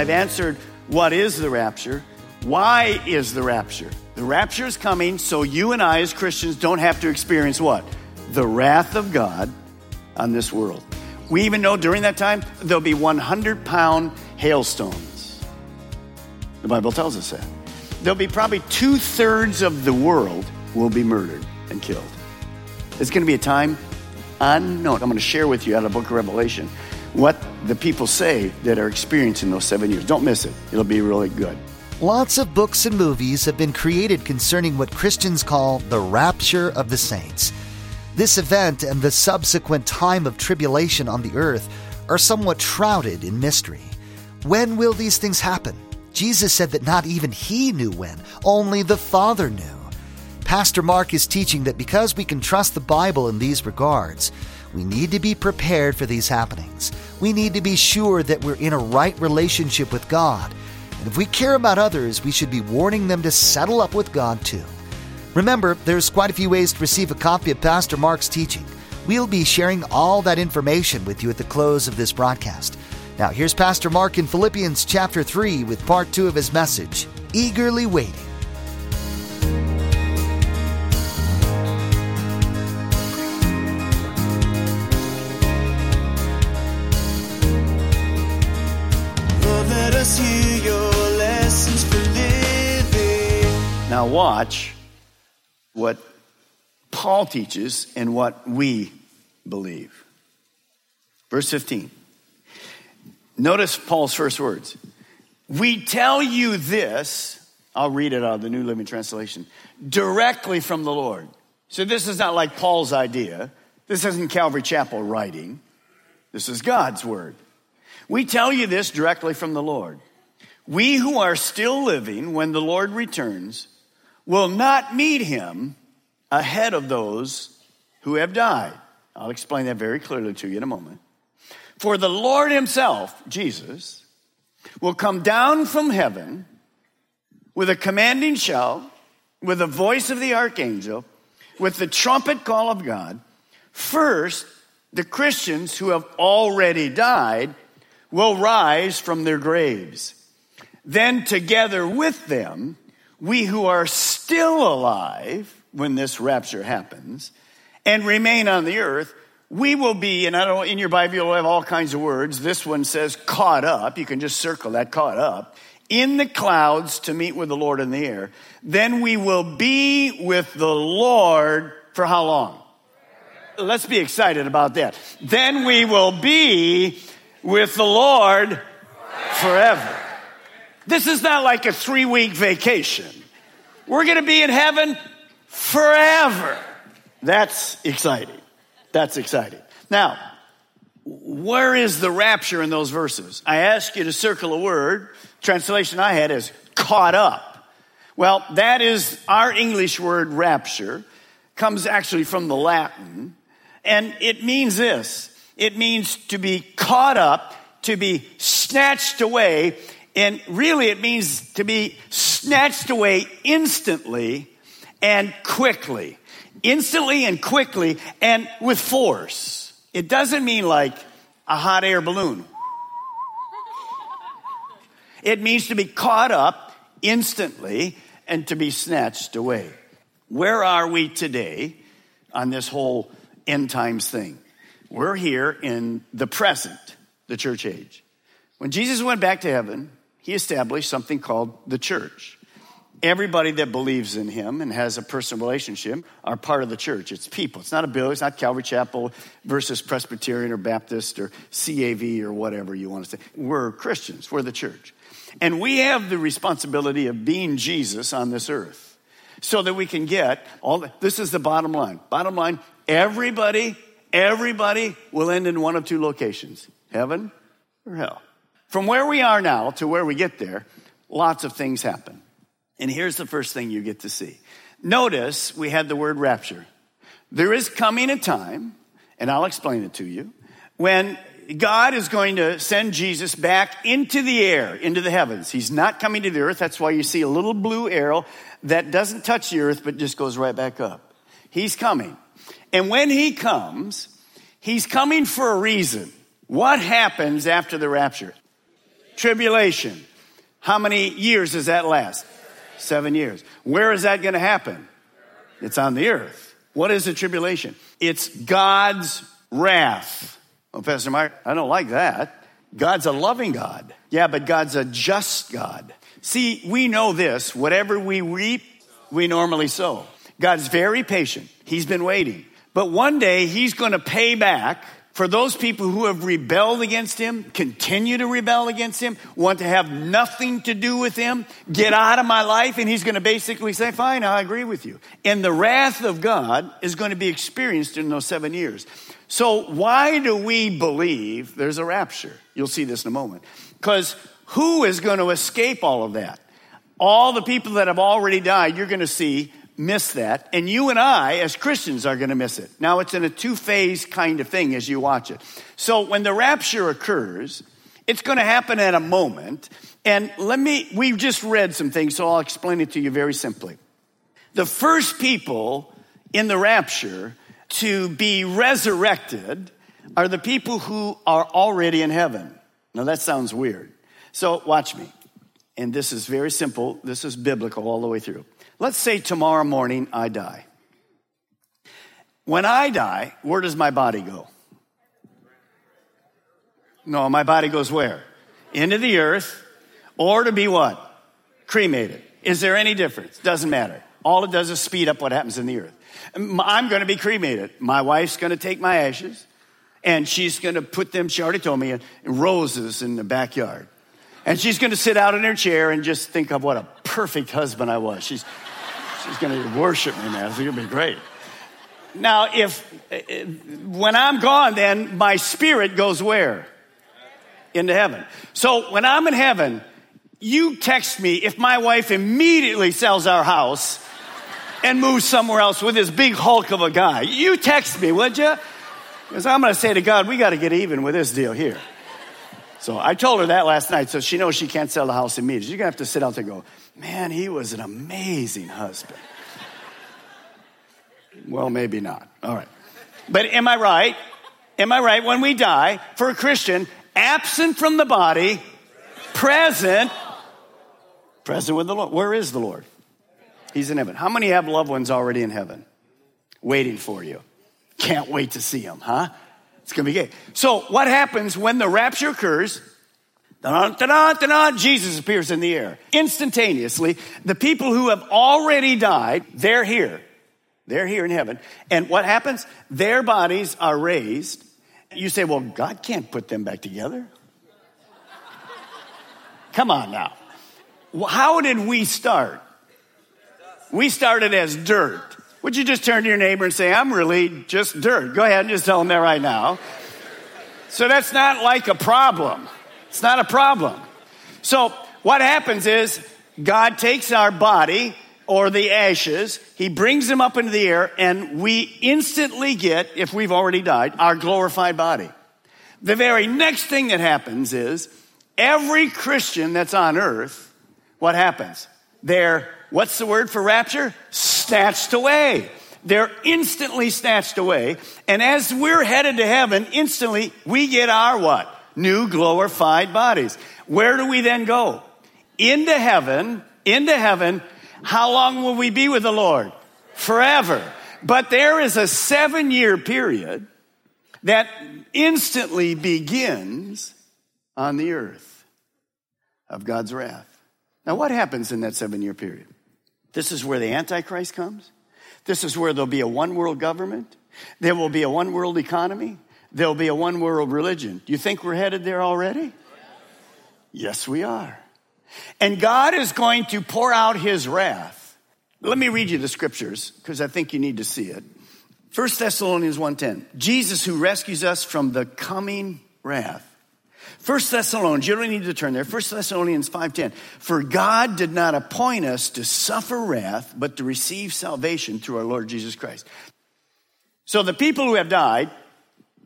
I've answered what is the rapture? Why is the rapture? The rapture is coming so you and I, as Christians, don't have to experience what? The wrath of God on this world. We even know during that time there'll be 100 pound hailstones. The Bible tells us that. There'll be probably two thirds of the world will be murdered and killed. It's going to be a time unknown. I'm going to share with you out of the book of Revelation what the people say that are experiencing those seven years. Don't miss it, it'll be really good. Lots of books and movies have been created concerning what Christians call the rapture of the saints. This event and the subsequent time of tribulation on the earth are somewhat shrouded in mystery. When will these things happen? Jesus said that not even he knew when, only the Father knew. Pastor Mark is teaching that because we can trust the Bible in these regards, we need to be prepared for these happenings. We need to be sure that we're in a right relationship with God. And if we care about others, we should be warning them to settle up with God too. Remember, there's quite a few ways to receive a copy of Pastor Mark's teaching. We'll be sharing all that information with you at the close of this broadcast. Now, here's Pastor Mark in Philippians chapter 3 with part 2 of his message Eagerly Waiting. Now, watch what Paul teaches and what we believe. Verse 15. Notice Paul's first words. We tell you this, I'll read it out of the New Living Translation, directly from the Lord. So this is not like Paul's idea. This isn't Calvary Chapel writing. This is God's word. We tell you this directly from the Lord. We who are still living when the Lord returns will not meet him ahead of those who have died. I'll explain that very clearly to you in a moment. For the Lord himself, Jesus, will come down from heaven with a commanding shout, with the voice of the archangel, with the trumpet call of God. First, the Christians who have already died will rise from their graves. Then, together with them, we who are still alive when this rapture happens and remain on the earth, we will be, and I don't in your Bible you'll have all kinds of words. This one says caught up. You can just circle that caught up in the clouds to meet with the Lord in the air. Then we will be with the Lord for how long? Let's be excited about that. Then we will be with the Lord forever. This is not like a three week vacation. We're going to be in heaven forever. That's exciting. That's exciting. Now, where is the rapture in those verses? I ask you to circle a word. Translation I had is caught up. Well, that is our English word rapture, comes actually from the Latin, and it means this. It means to be caught up, to be snatched away, and really it means to be snatched away instantly and quickly. Instantly and quickly and with force. It doesn't mean like a hot air balloon. It means to be caught up instantly and to be snatched away. Where are we today on this whole end times thing? We're here in the present, the church age. When Jesus went back to heaven, he established something called the church. Everybody that believes in him and has a personal relationship are part of the church. It's people. It's not a building. It's not Calvary Chapel versus Presbyterian or Baptist or CAV or whatever you want to say. We're Christians. We're the church. And we have the responsibility of being Jesus on this earth so that we can get all the, this is the bottom line. Bottom line, everybody, everybody will end in one of two locations heaven or hell. From where we are now to where we get there, lots of things happen. And here's the first thing you get to see. Notice we had the word rapture. There is coming a time, and I'll explain it to you, when God is going to send Jesus back into the air, into the heavens. He's not coming to the earth. That's why you see a little blue arrow that doesn't touch the earth, but just goes right back up. He's coming. And when he comes, he's coming for a reason. What happens after the rapture? Tribulation. How many years does that last? Seven years. Where is that going to happen? It's on the earth. What is the tribulation? It's God's wrath. Oh, Pastor Mark, I don't like that. God's a loving God. Yeah, but God's a just God. See, we know this. Whatever we reap, we normally sow. God's very patient. He's been waiting. But one day, He's going to pay back for those people who have rebelled against him, continue to rebel against him, want to have nothing to do with him, get out of my life, and he's going to basically say, Fine, I agree with you. And the wrath of God is going to be experienced in those seven years. So, why do we believe there's a rapture? You'll see this in a moment. Because who is going to escape all of that? All the people that have already died, you're going to see miss that. And you and I, as Christians, are going to miss it. Now, it's in a two phase kind of thing as you watch it. So, when the rapture occurs, it's going to happen at a moment. And let me, we've just read some things, so I'll explain it to you very simply. The first people in the rapture to be resurrected are the people who are already in heaven. Now, that sounds weird. So, watch me. And this is very simple. This is biblical all the way through. Let's say tomorrow morning I die. When I die, where does my body go? No, my body goes where? Into the earth, or to be what? Cremated. Is there any difference? Doesn't matter. All it does is speed up what happens in the earth. I'm going to be cremated. My wife's going to take my ashes, and she's going to put them, she already told me, in roses in the backyard. And she's going to sit out in her chair and just think of what a perfect husband I was. She's She's going to worship me, man. It's going to be great. Now, if uh, uh, when I'm gone, then my spirit goes where? Into heaven. So when I'm in heaven, you text me if my wife immediately sells our house and moves somewhere else with this big hulk of a guy. You text me, would you? Because I'm going to say to God, we got to get even with this deal here. So I told her that last night, so she knows she can't sell the house immediately. She's to have to sit out there and go, man, he was an amazing husband. well, maybe not. All right. But am I right? Am I right? When we die, for a Christian, absent from the body, present, present with the Lord. Where is the Lord? He's in heaven. How many have loved ones already in heaven? Waiting for you. Can't wait to see them, huh? It's going to be gay. So, what happens when the rapture occurs? Jesus appears in the air. Instantaneously, the people who have already died, they're here. They're here in heaven. And what happens? Their bodies are raised. You say, well, God can't put them back together. Come on now. How did we start? We started as dirt. Would you just turn to your neighbor and say, I'm really just dirt? Go ahead and just tell them that right now. So that's not like a problem. It's not a problem. So what happens is God takes our body or the ashes, He brings them up into the air, and we instantly get, if we've already died, our glorified body. The very next thing that happens is every Christian that's on earth, what happens? They're, what's the word for rapture? snatched away. They're instantly snatched away. And as we're headed to heaven, instantly we get our what? New glorified bodies. Where do we then go? Into heaven, into heaven. How long will we be with the Lord? Forever. But there is a seven year period that instantly begins on the earth of God's wrath. Now, what happens in that seven year period? This is where the Antichrist comes. This is where there'll be a one world government. There will be a one world economy. There'll be a one world religion. Do you think we're headed there already? Yes, we are. And God is going to pour out his wrath. Let me read you the scriptures because I think you need to see it. 1 Thessalonians 1:10. Jesus who rescues us from the coming wrath. 1 Thessalonians, you don't need to turn there. 1 Thessalonians 5:10. For God did not appoint us to suffer wrath, but to receive salvation through our Lord Jesus Christ. So the people who have died,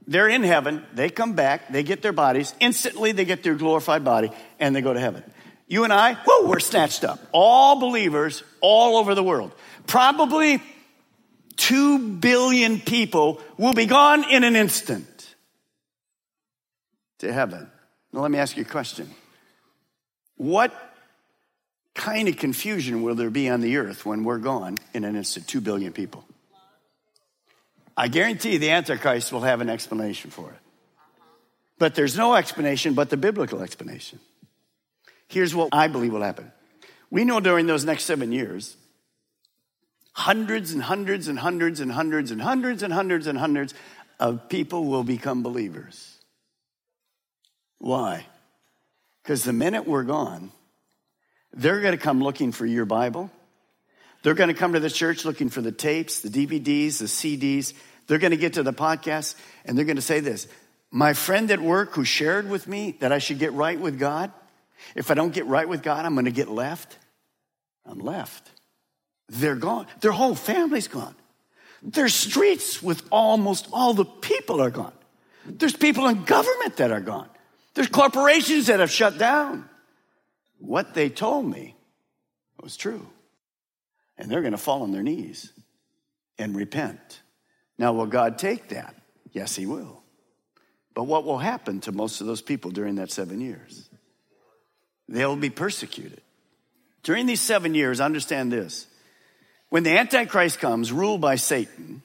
they're in heaven, they come back, they get their bodies, instantly they get their glorified body, and they go to heaven. You and I, whoa, we're snatched up. All believers all over the world. Probably two billion people will be gone in an instant to heaven. Now, let me ask you a question. What kind of confusion will there be on the earth when we're gone in an instant? Two billion people. I guarantee the Antichrist will have an explanation for it. But there's no explanation but the biblical explanation. Here's what I believe will happen. We know during those next seven years, hundreds and hundreds and hundreds and hundreds and hundreds and hundreds and hundreds of people will become believers. Why? Because the minute we're gone, they're going to come looking for your Bible. They're going to come to the church looking for the tapes, the DVDs, the CDs. They're going to get to the podcast and they're going to say this My friend at work who shared with me that I should get right with God, if I don't get right with God, I'm going to get left. I'm left. They're gone. Their whole family's gone. Their streets with almost all the people are gone. There's people in government that are gone. There's corporations that have shut down. What they told me was true. And they're going to fall on their knees and repent. Now, will God take that? Yes, He will. But what will happen to most of those people during that seven years? They'll be persecuted. During these seven years, understand this when the Antichrist comes, ruled by Satan,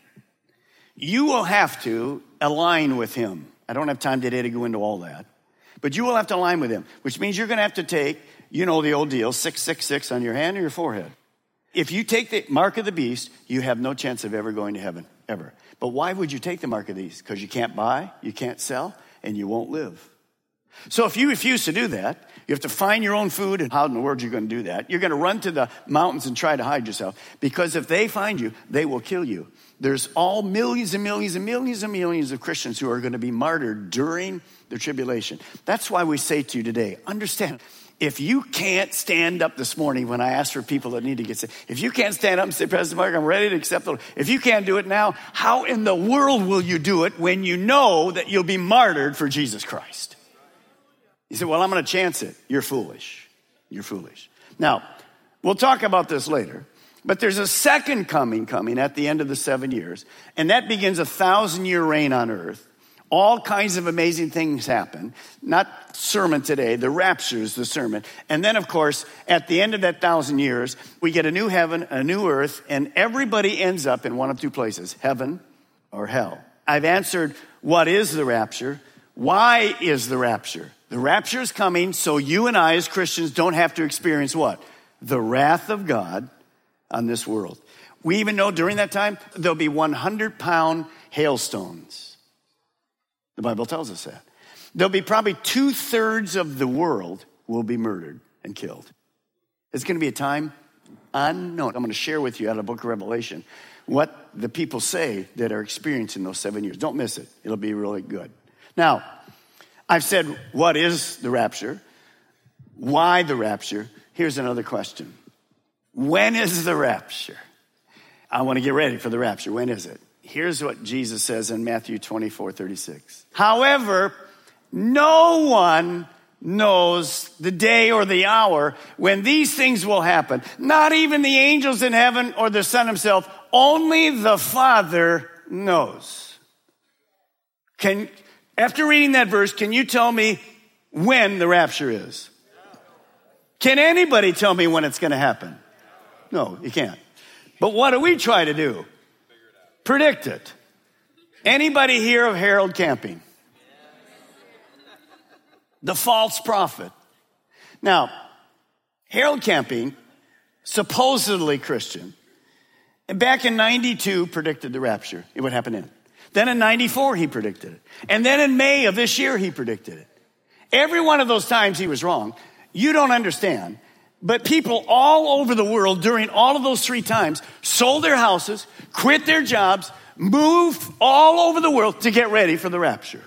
you will have to align with him. I don't have time today to go into all that, but you will have to align with him, which means you're going to have to take, you know, the old deal 666 on your hand or your forehead. If you take the mark of the beast, you have no chance of ever going to heaven, ever. But why would you take the mark of the beast? Because you can't buy, you can't sell, and you won't live. So if you refuse to do that, you have to find your own food, and how in the world are you going to do that? You're going to run to the mountains and try to hide yourself because if they find you, they will kill you. There's all millions and millions and millions and millions of Christians who are going to be martyred during the tribulation. That's why we say to you today, understand, if you can't stand up this morning when I ask for people that need to get saved, if you can't stand up and say, President Mark, I'm ready to accept the Lord. If you can't do it now, how in the world will you do it when you know that you'll be martyred for Jesus Christ? You say, Well, I'm going to chance it. You're foolish. You're foolish. Now, we'll talk about this later. But there's a second coming coming at the end of the seven years, and that begins a thousand year reign on earth. All kinds of amazing things happen. Not sermon today, the rapture is the sermon. And then, of course, at the end of that thousand years, we get a new heaven, a new earth, and everybody ends up in one of two places heaven or hell. I've answered what is the rapture, why is the rapture? The rapture is coming so you and I as Christians don't have to experience what? The wrath of God on this world. We even know during that time there'll be 100 pound hailstones. The Bible tells us that. There'll be probably two thirds of the world will be murdered and killed. It's going to be a time unknown. I'm going to share with you out of the book of Revelation what the people say that are experiencing those seven years. Don't miss it. It'll be really good. Now, I've said, what is the rapture? Why the rapture? Here's another question. When is the rapture? I want to get ready for the rapture. When is it? Here's what Jesus says in Matthew 24 36. However, no one knows the day or the hour when these things will happen. Not even the angels in heaven or the Son himself. Only the Father knows. Can, after reading that verse, can you tell me when the rapture is? Can anybody tell me when it's going to happen? No, you can't. But what do we try to do? Predict it. Anybody hear of Harold Camping? The false prophet. Now, Harold Camping, supposedly Christian, back in 92 predicted the rapture. It would happen in. Then in 94, he predicted it. And then in May of this year, he predicted it. Every one of those times he was wrong. You don't understand. But people all over the world during all of those three times sold their houses, quit their jobs, moved all over the world to get ready for the rapture.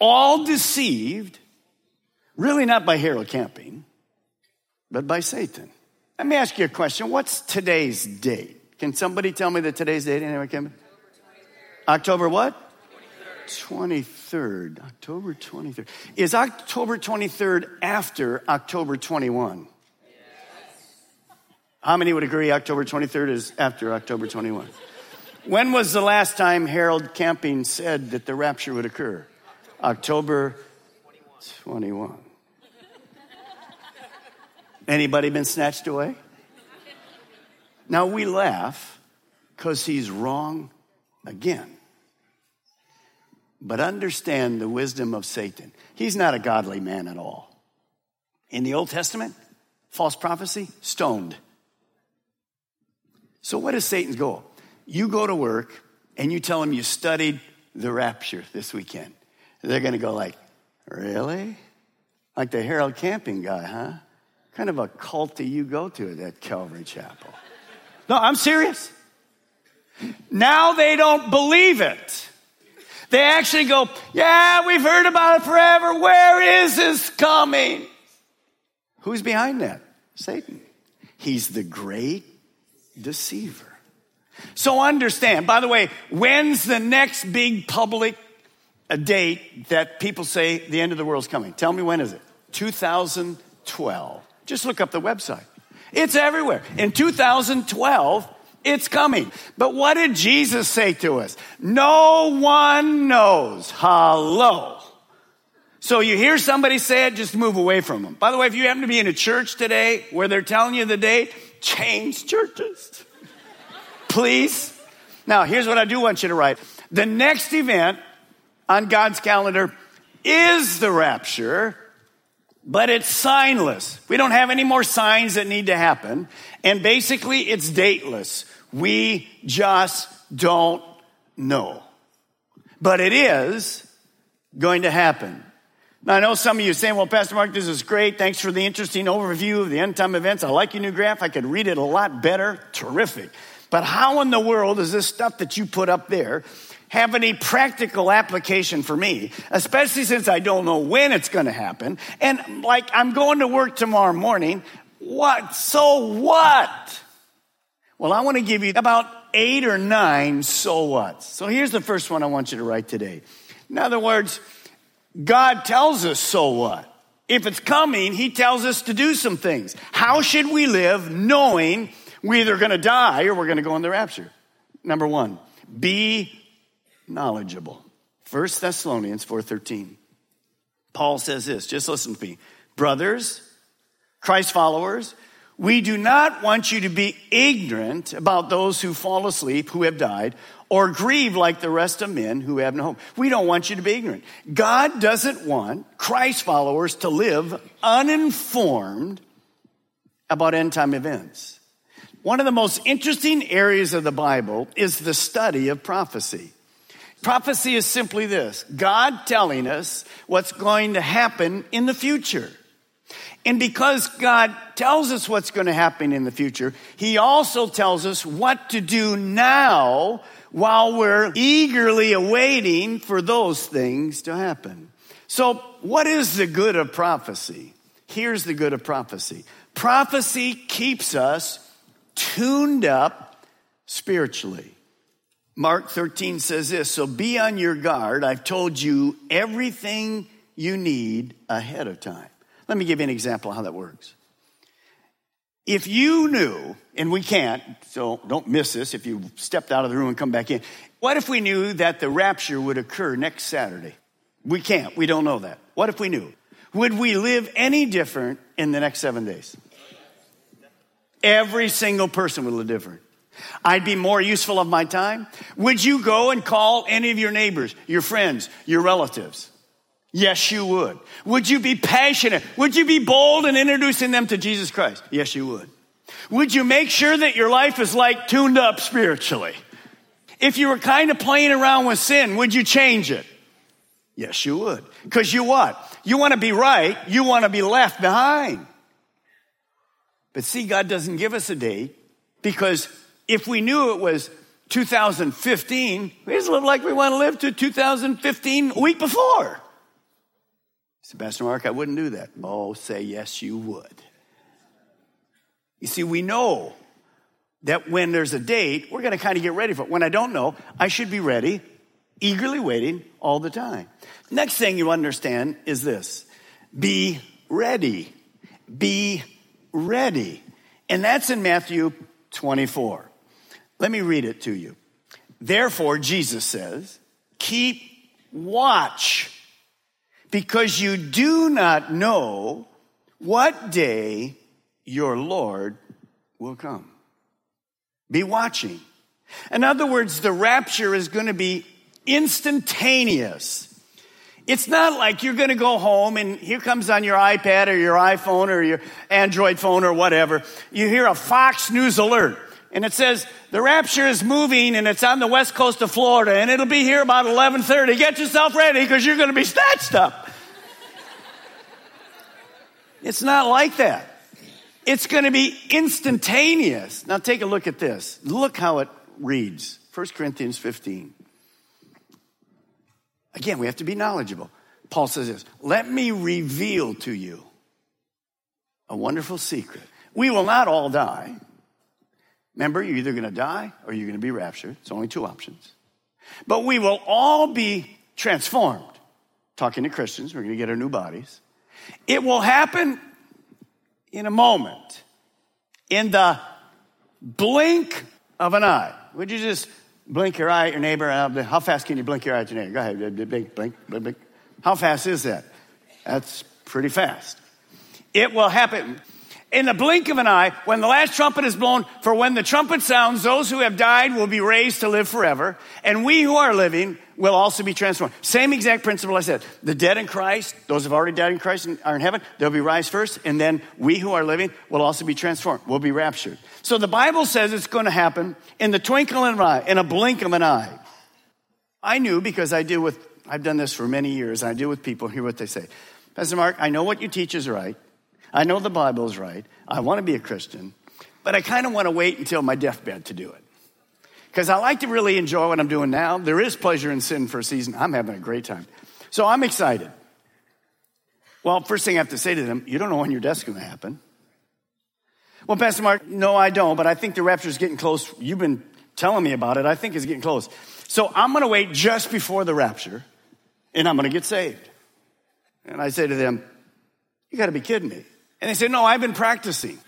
All deceived, really not by Harold Camping, but by Satan. Let me ask you a question. What's today's date? Can somebody tell me the today's date? Anyway, Camping? October what? 23rd. October 23rd. Is October 23rd after October 21? How many would agree October 23rd is after October 21? When was the last time Harold Camping said that the rapture would occur? October 21. Anybody been snatched away? Now we laugh because he's wrong again. But understand the wisdom of Satan. He's not a godly man at all. In the Old Testament, false prophecy, stoned. So, what is Satan's goal? You go to work and you tell them you studied the rapture this weekend. They're going to go like, really? Like the Harold Camping guy, huh? kind of a cult do you go to at that Calvary Chapel? No, I'm serious. Now they don't believe it. They actually go, yeah, we've heard about it forever. Where is this coming? Who's behind that? Satan. He's the great deceiver. So understand, by the way, when's the next big public date that people say the end of the world's coming? Tell me when is it? 2012. Just look up the website. It's everywhere. In 2012, it's coming. But what did Jesus say to us? No one knows. Hello. So you hear somebody say it, just move away from them. By the way, if you happen to be in a church today where they're telling you the date, change churches. Please. Now, here's what I do want you to write. The next event on God's calendar is the rapture, but it's signless. We don't have any more signs that need to happen. And basically, it's dateless. We just don't know. But it is going to happen. Now, I know some of you saying, well, Pastor Mark, this is great. Thanks for the interesting overview of the end time events. I like your new graph. I could read it a lot better. Terrific. But how in the world does this stuff that you put up there have any practical application for me, especially since I don't know when it's going to happen. And like, I'm going to work tomorrow morning. What? So what? Well, I want to give you about eight or nine so what. So here's the first one I want you to write today. In other words, God tells us so what. If it's coming, He tells us to do some things. How should we live knowing we're either going to die or we're going to go in the rapture? Number one, be knowledgeable. 1 Thessalonians 4:13. Paul says this, just listen to me. Brothers, Christ followers, we do not want you to be ignorant about those who fall asleep, who have died, or grieve like the rest of men who have no hope. We don't want you to be ignorant. God doesn't want Christ followers to live uninformed about end time events. One of the most interesting areas of the Bible is the study of prophecy. Prophecy is simply this God telling us what's going to happen in the future. And because God tells us what's going to happen in the future, He also tells us what to do now while we're eagerly awaiting for those things to happen. So, what is the good of prophecy? Here's the good of prophecy prophecy keeps us tuned up spiritually. Mark 13 says this So be on your guard. I've told you everything you need ahead of time. Let me give you an example of how that works. If you knew, and we can't, so don't miss this if you stepped out of the room and come back in. What if we knew that the rapture would occur next Saturday? We can't. We don't know that. What if we knew? Would we live any different in the next seven days? Every single person would live different. I'd be more useful of my time. Would you go and call any of your neighbors, your friends, your relatives? Yes, you would. Would you be passionate? Would you be bold in introducing them to Jesus Christ? Yes, you would. Would you make sure that your life is like tuned up spiritually? If you were kind of playing around with sin, would you change it? Yes, you would. Because you what? You want to be right, you want to be left behind. But see, God doesn't give us a date because if we knew it was 2015, we just live like we want to live to 2015 a week before. Sebastian Mark, I wouldn't do that. Oh, say yes, you would. You see, we know that when there's a date, we're going to kind of get ready for it. When I don't know, I should be ready, eagerly waiting all the time. Next thing you understand is this be ready. Be ready. And that's in Matthew 24. Let me read it to you. Therefore, Jesus says, keep watch because you do not know what day your Lord will come. Be watching. In other words, the rapture is going to be instantaneous. It's not like you're going to go home and here comes on your iPad or your iPhone or your Android phone or whatever. You hear a Fox News alert and it says the rapture is moving and it's on the west coast of Florida and it'll be here about 11:30. Get yourself ready because you're going to be snatched up. it's not like that. It's going to be instantaneous. Now take a look at this. Look how it reads. 1 Corinthians 15. Again, we have to be knowledgeable. Paul says this Let me reveal to you a wonderful secret. We will not all die. Remember, you're either going to die or you're going to be raptured. It's only two options. But we will all be transformed. Talking to Christians, we're going to get our new bodies. It will happen in a moment, in the blink of an eye. Would you just blink your eye at your neighbor? Uh, how fast can you blink your eye at your neighbor? Go ahead, blink, blink, blink, blink. How fast is that? That's pretty fast. It will happen in the blink of an eye, when the last trumpet is blown, for when the trumpet sounds, those who have died will be raised to live forever, and we who are living will also be transformed. Same exact principle I said. The dead in Christ, those who have already died in Christ are in heaven, they'll be raised first, and then we who are living will also be transformed. We'll be raptured. So the Bible says it's going to happen in the twinkle of an eye, in a blink of an eye. I knew because I deal with, I've done this for many years, and I deal with people, hear what they say. Pastor Mark, I know what you teach is right. I know the Bible's right. I want to be a Christian, but I kind of want to wait until my deathbed to do it. Because I like to really enjoy what I'm doing now. There is pleasure in sin for a season. I'm having a great time. So I'm excited. Well, first thing I have to say to them, you don't know when your death's going to happen. Well, Pastor Mark, no, I don't, but I think the rapture is getting close. You've been telling me about it. I think it's getting close. So I'm going to wait just before the rapture and I'm going to get saved. And I say to them, you got to be kidding me. And they said, No, I've been practicing.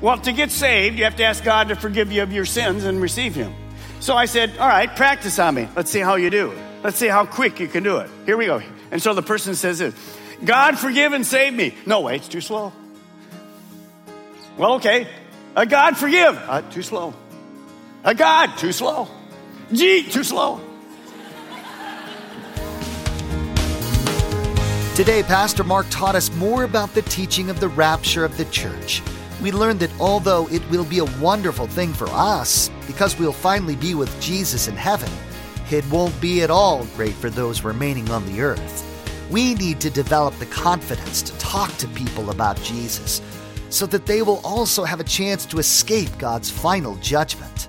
Well, to get saved, you have to ask God to forgive you of your sins and receive Him. So I said, All right, practice on me. Let's see how you do. Let's see how quick you can do it. Here we go. And so the person says this God forgive and save me. No, wait, it's too slow. Well, okay. A God forgive. Uh, too slow. A God, too slow. G, too slow. Today, Pastor Mark taught us more about the teaching of the rapture of the church. We learned that although it will be a wonderful thing for us, because we'll finally be with Jesus in heaven, it won't be at all great for those remaining on the earth. We need to develop the confidence to talk to people about Jesus so that they will also have a chance to escape God's final judgment.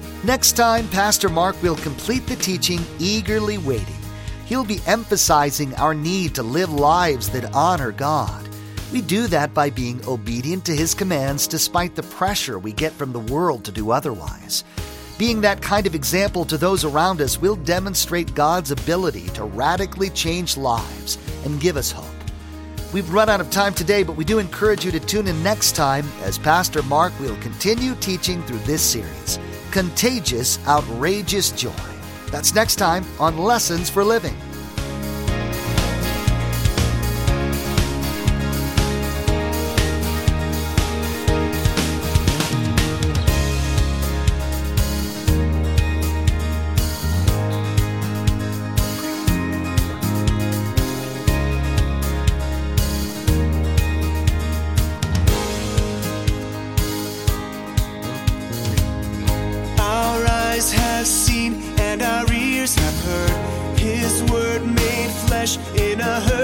Next time, Pastor Mark will complete the teaching Eagerly Waiting. He'll be emphasizing our need to live lives that honor God. We do that by being obedient to His commands despite the pressure we get from the world to do otherwise. Being that kind of example to those around us will demonstrate God's ability to radically change lives and give us hope. We've run out of time today, but we do encourage you to tune in next time as Pastor Mark will continue teaching through this series contagious, outrageous joy. That's next time on Lessons for Living. In a hurting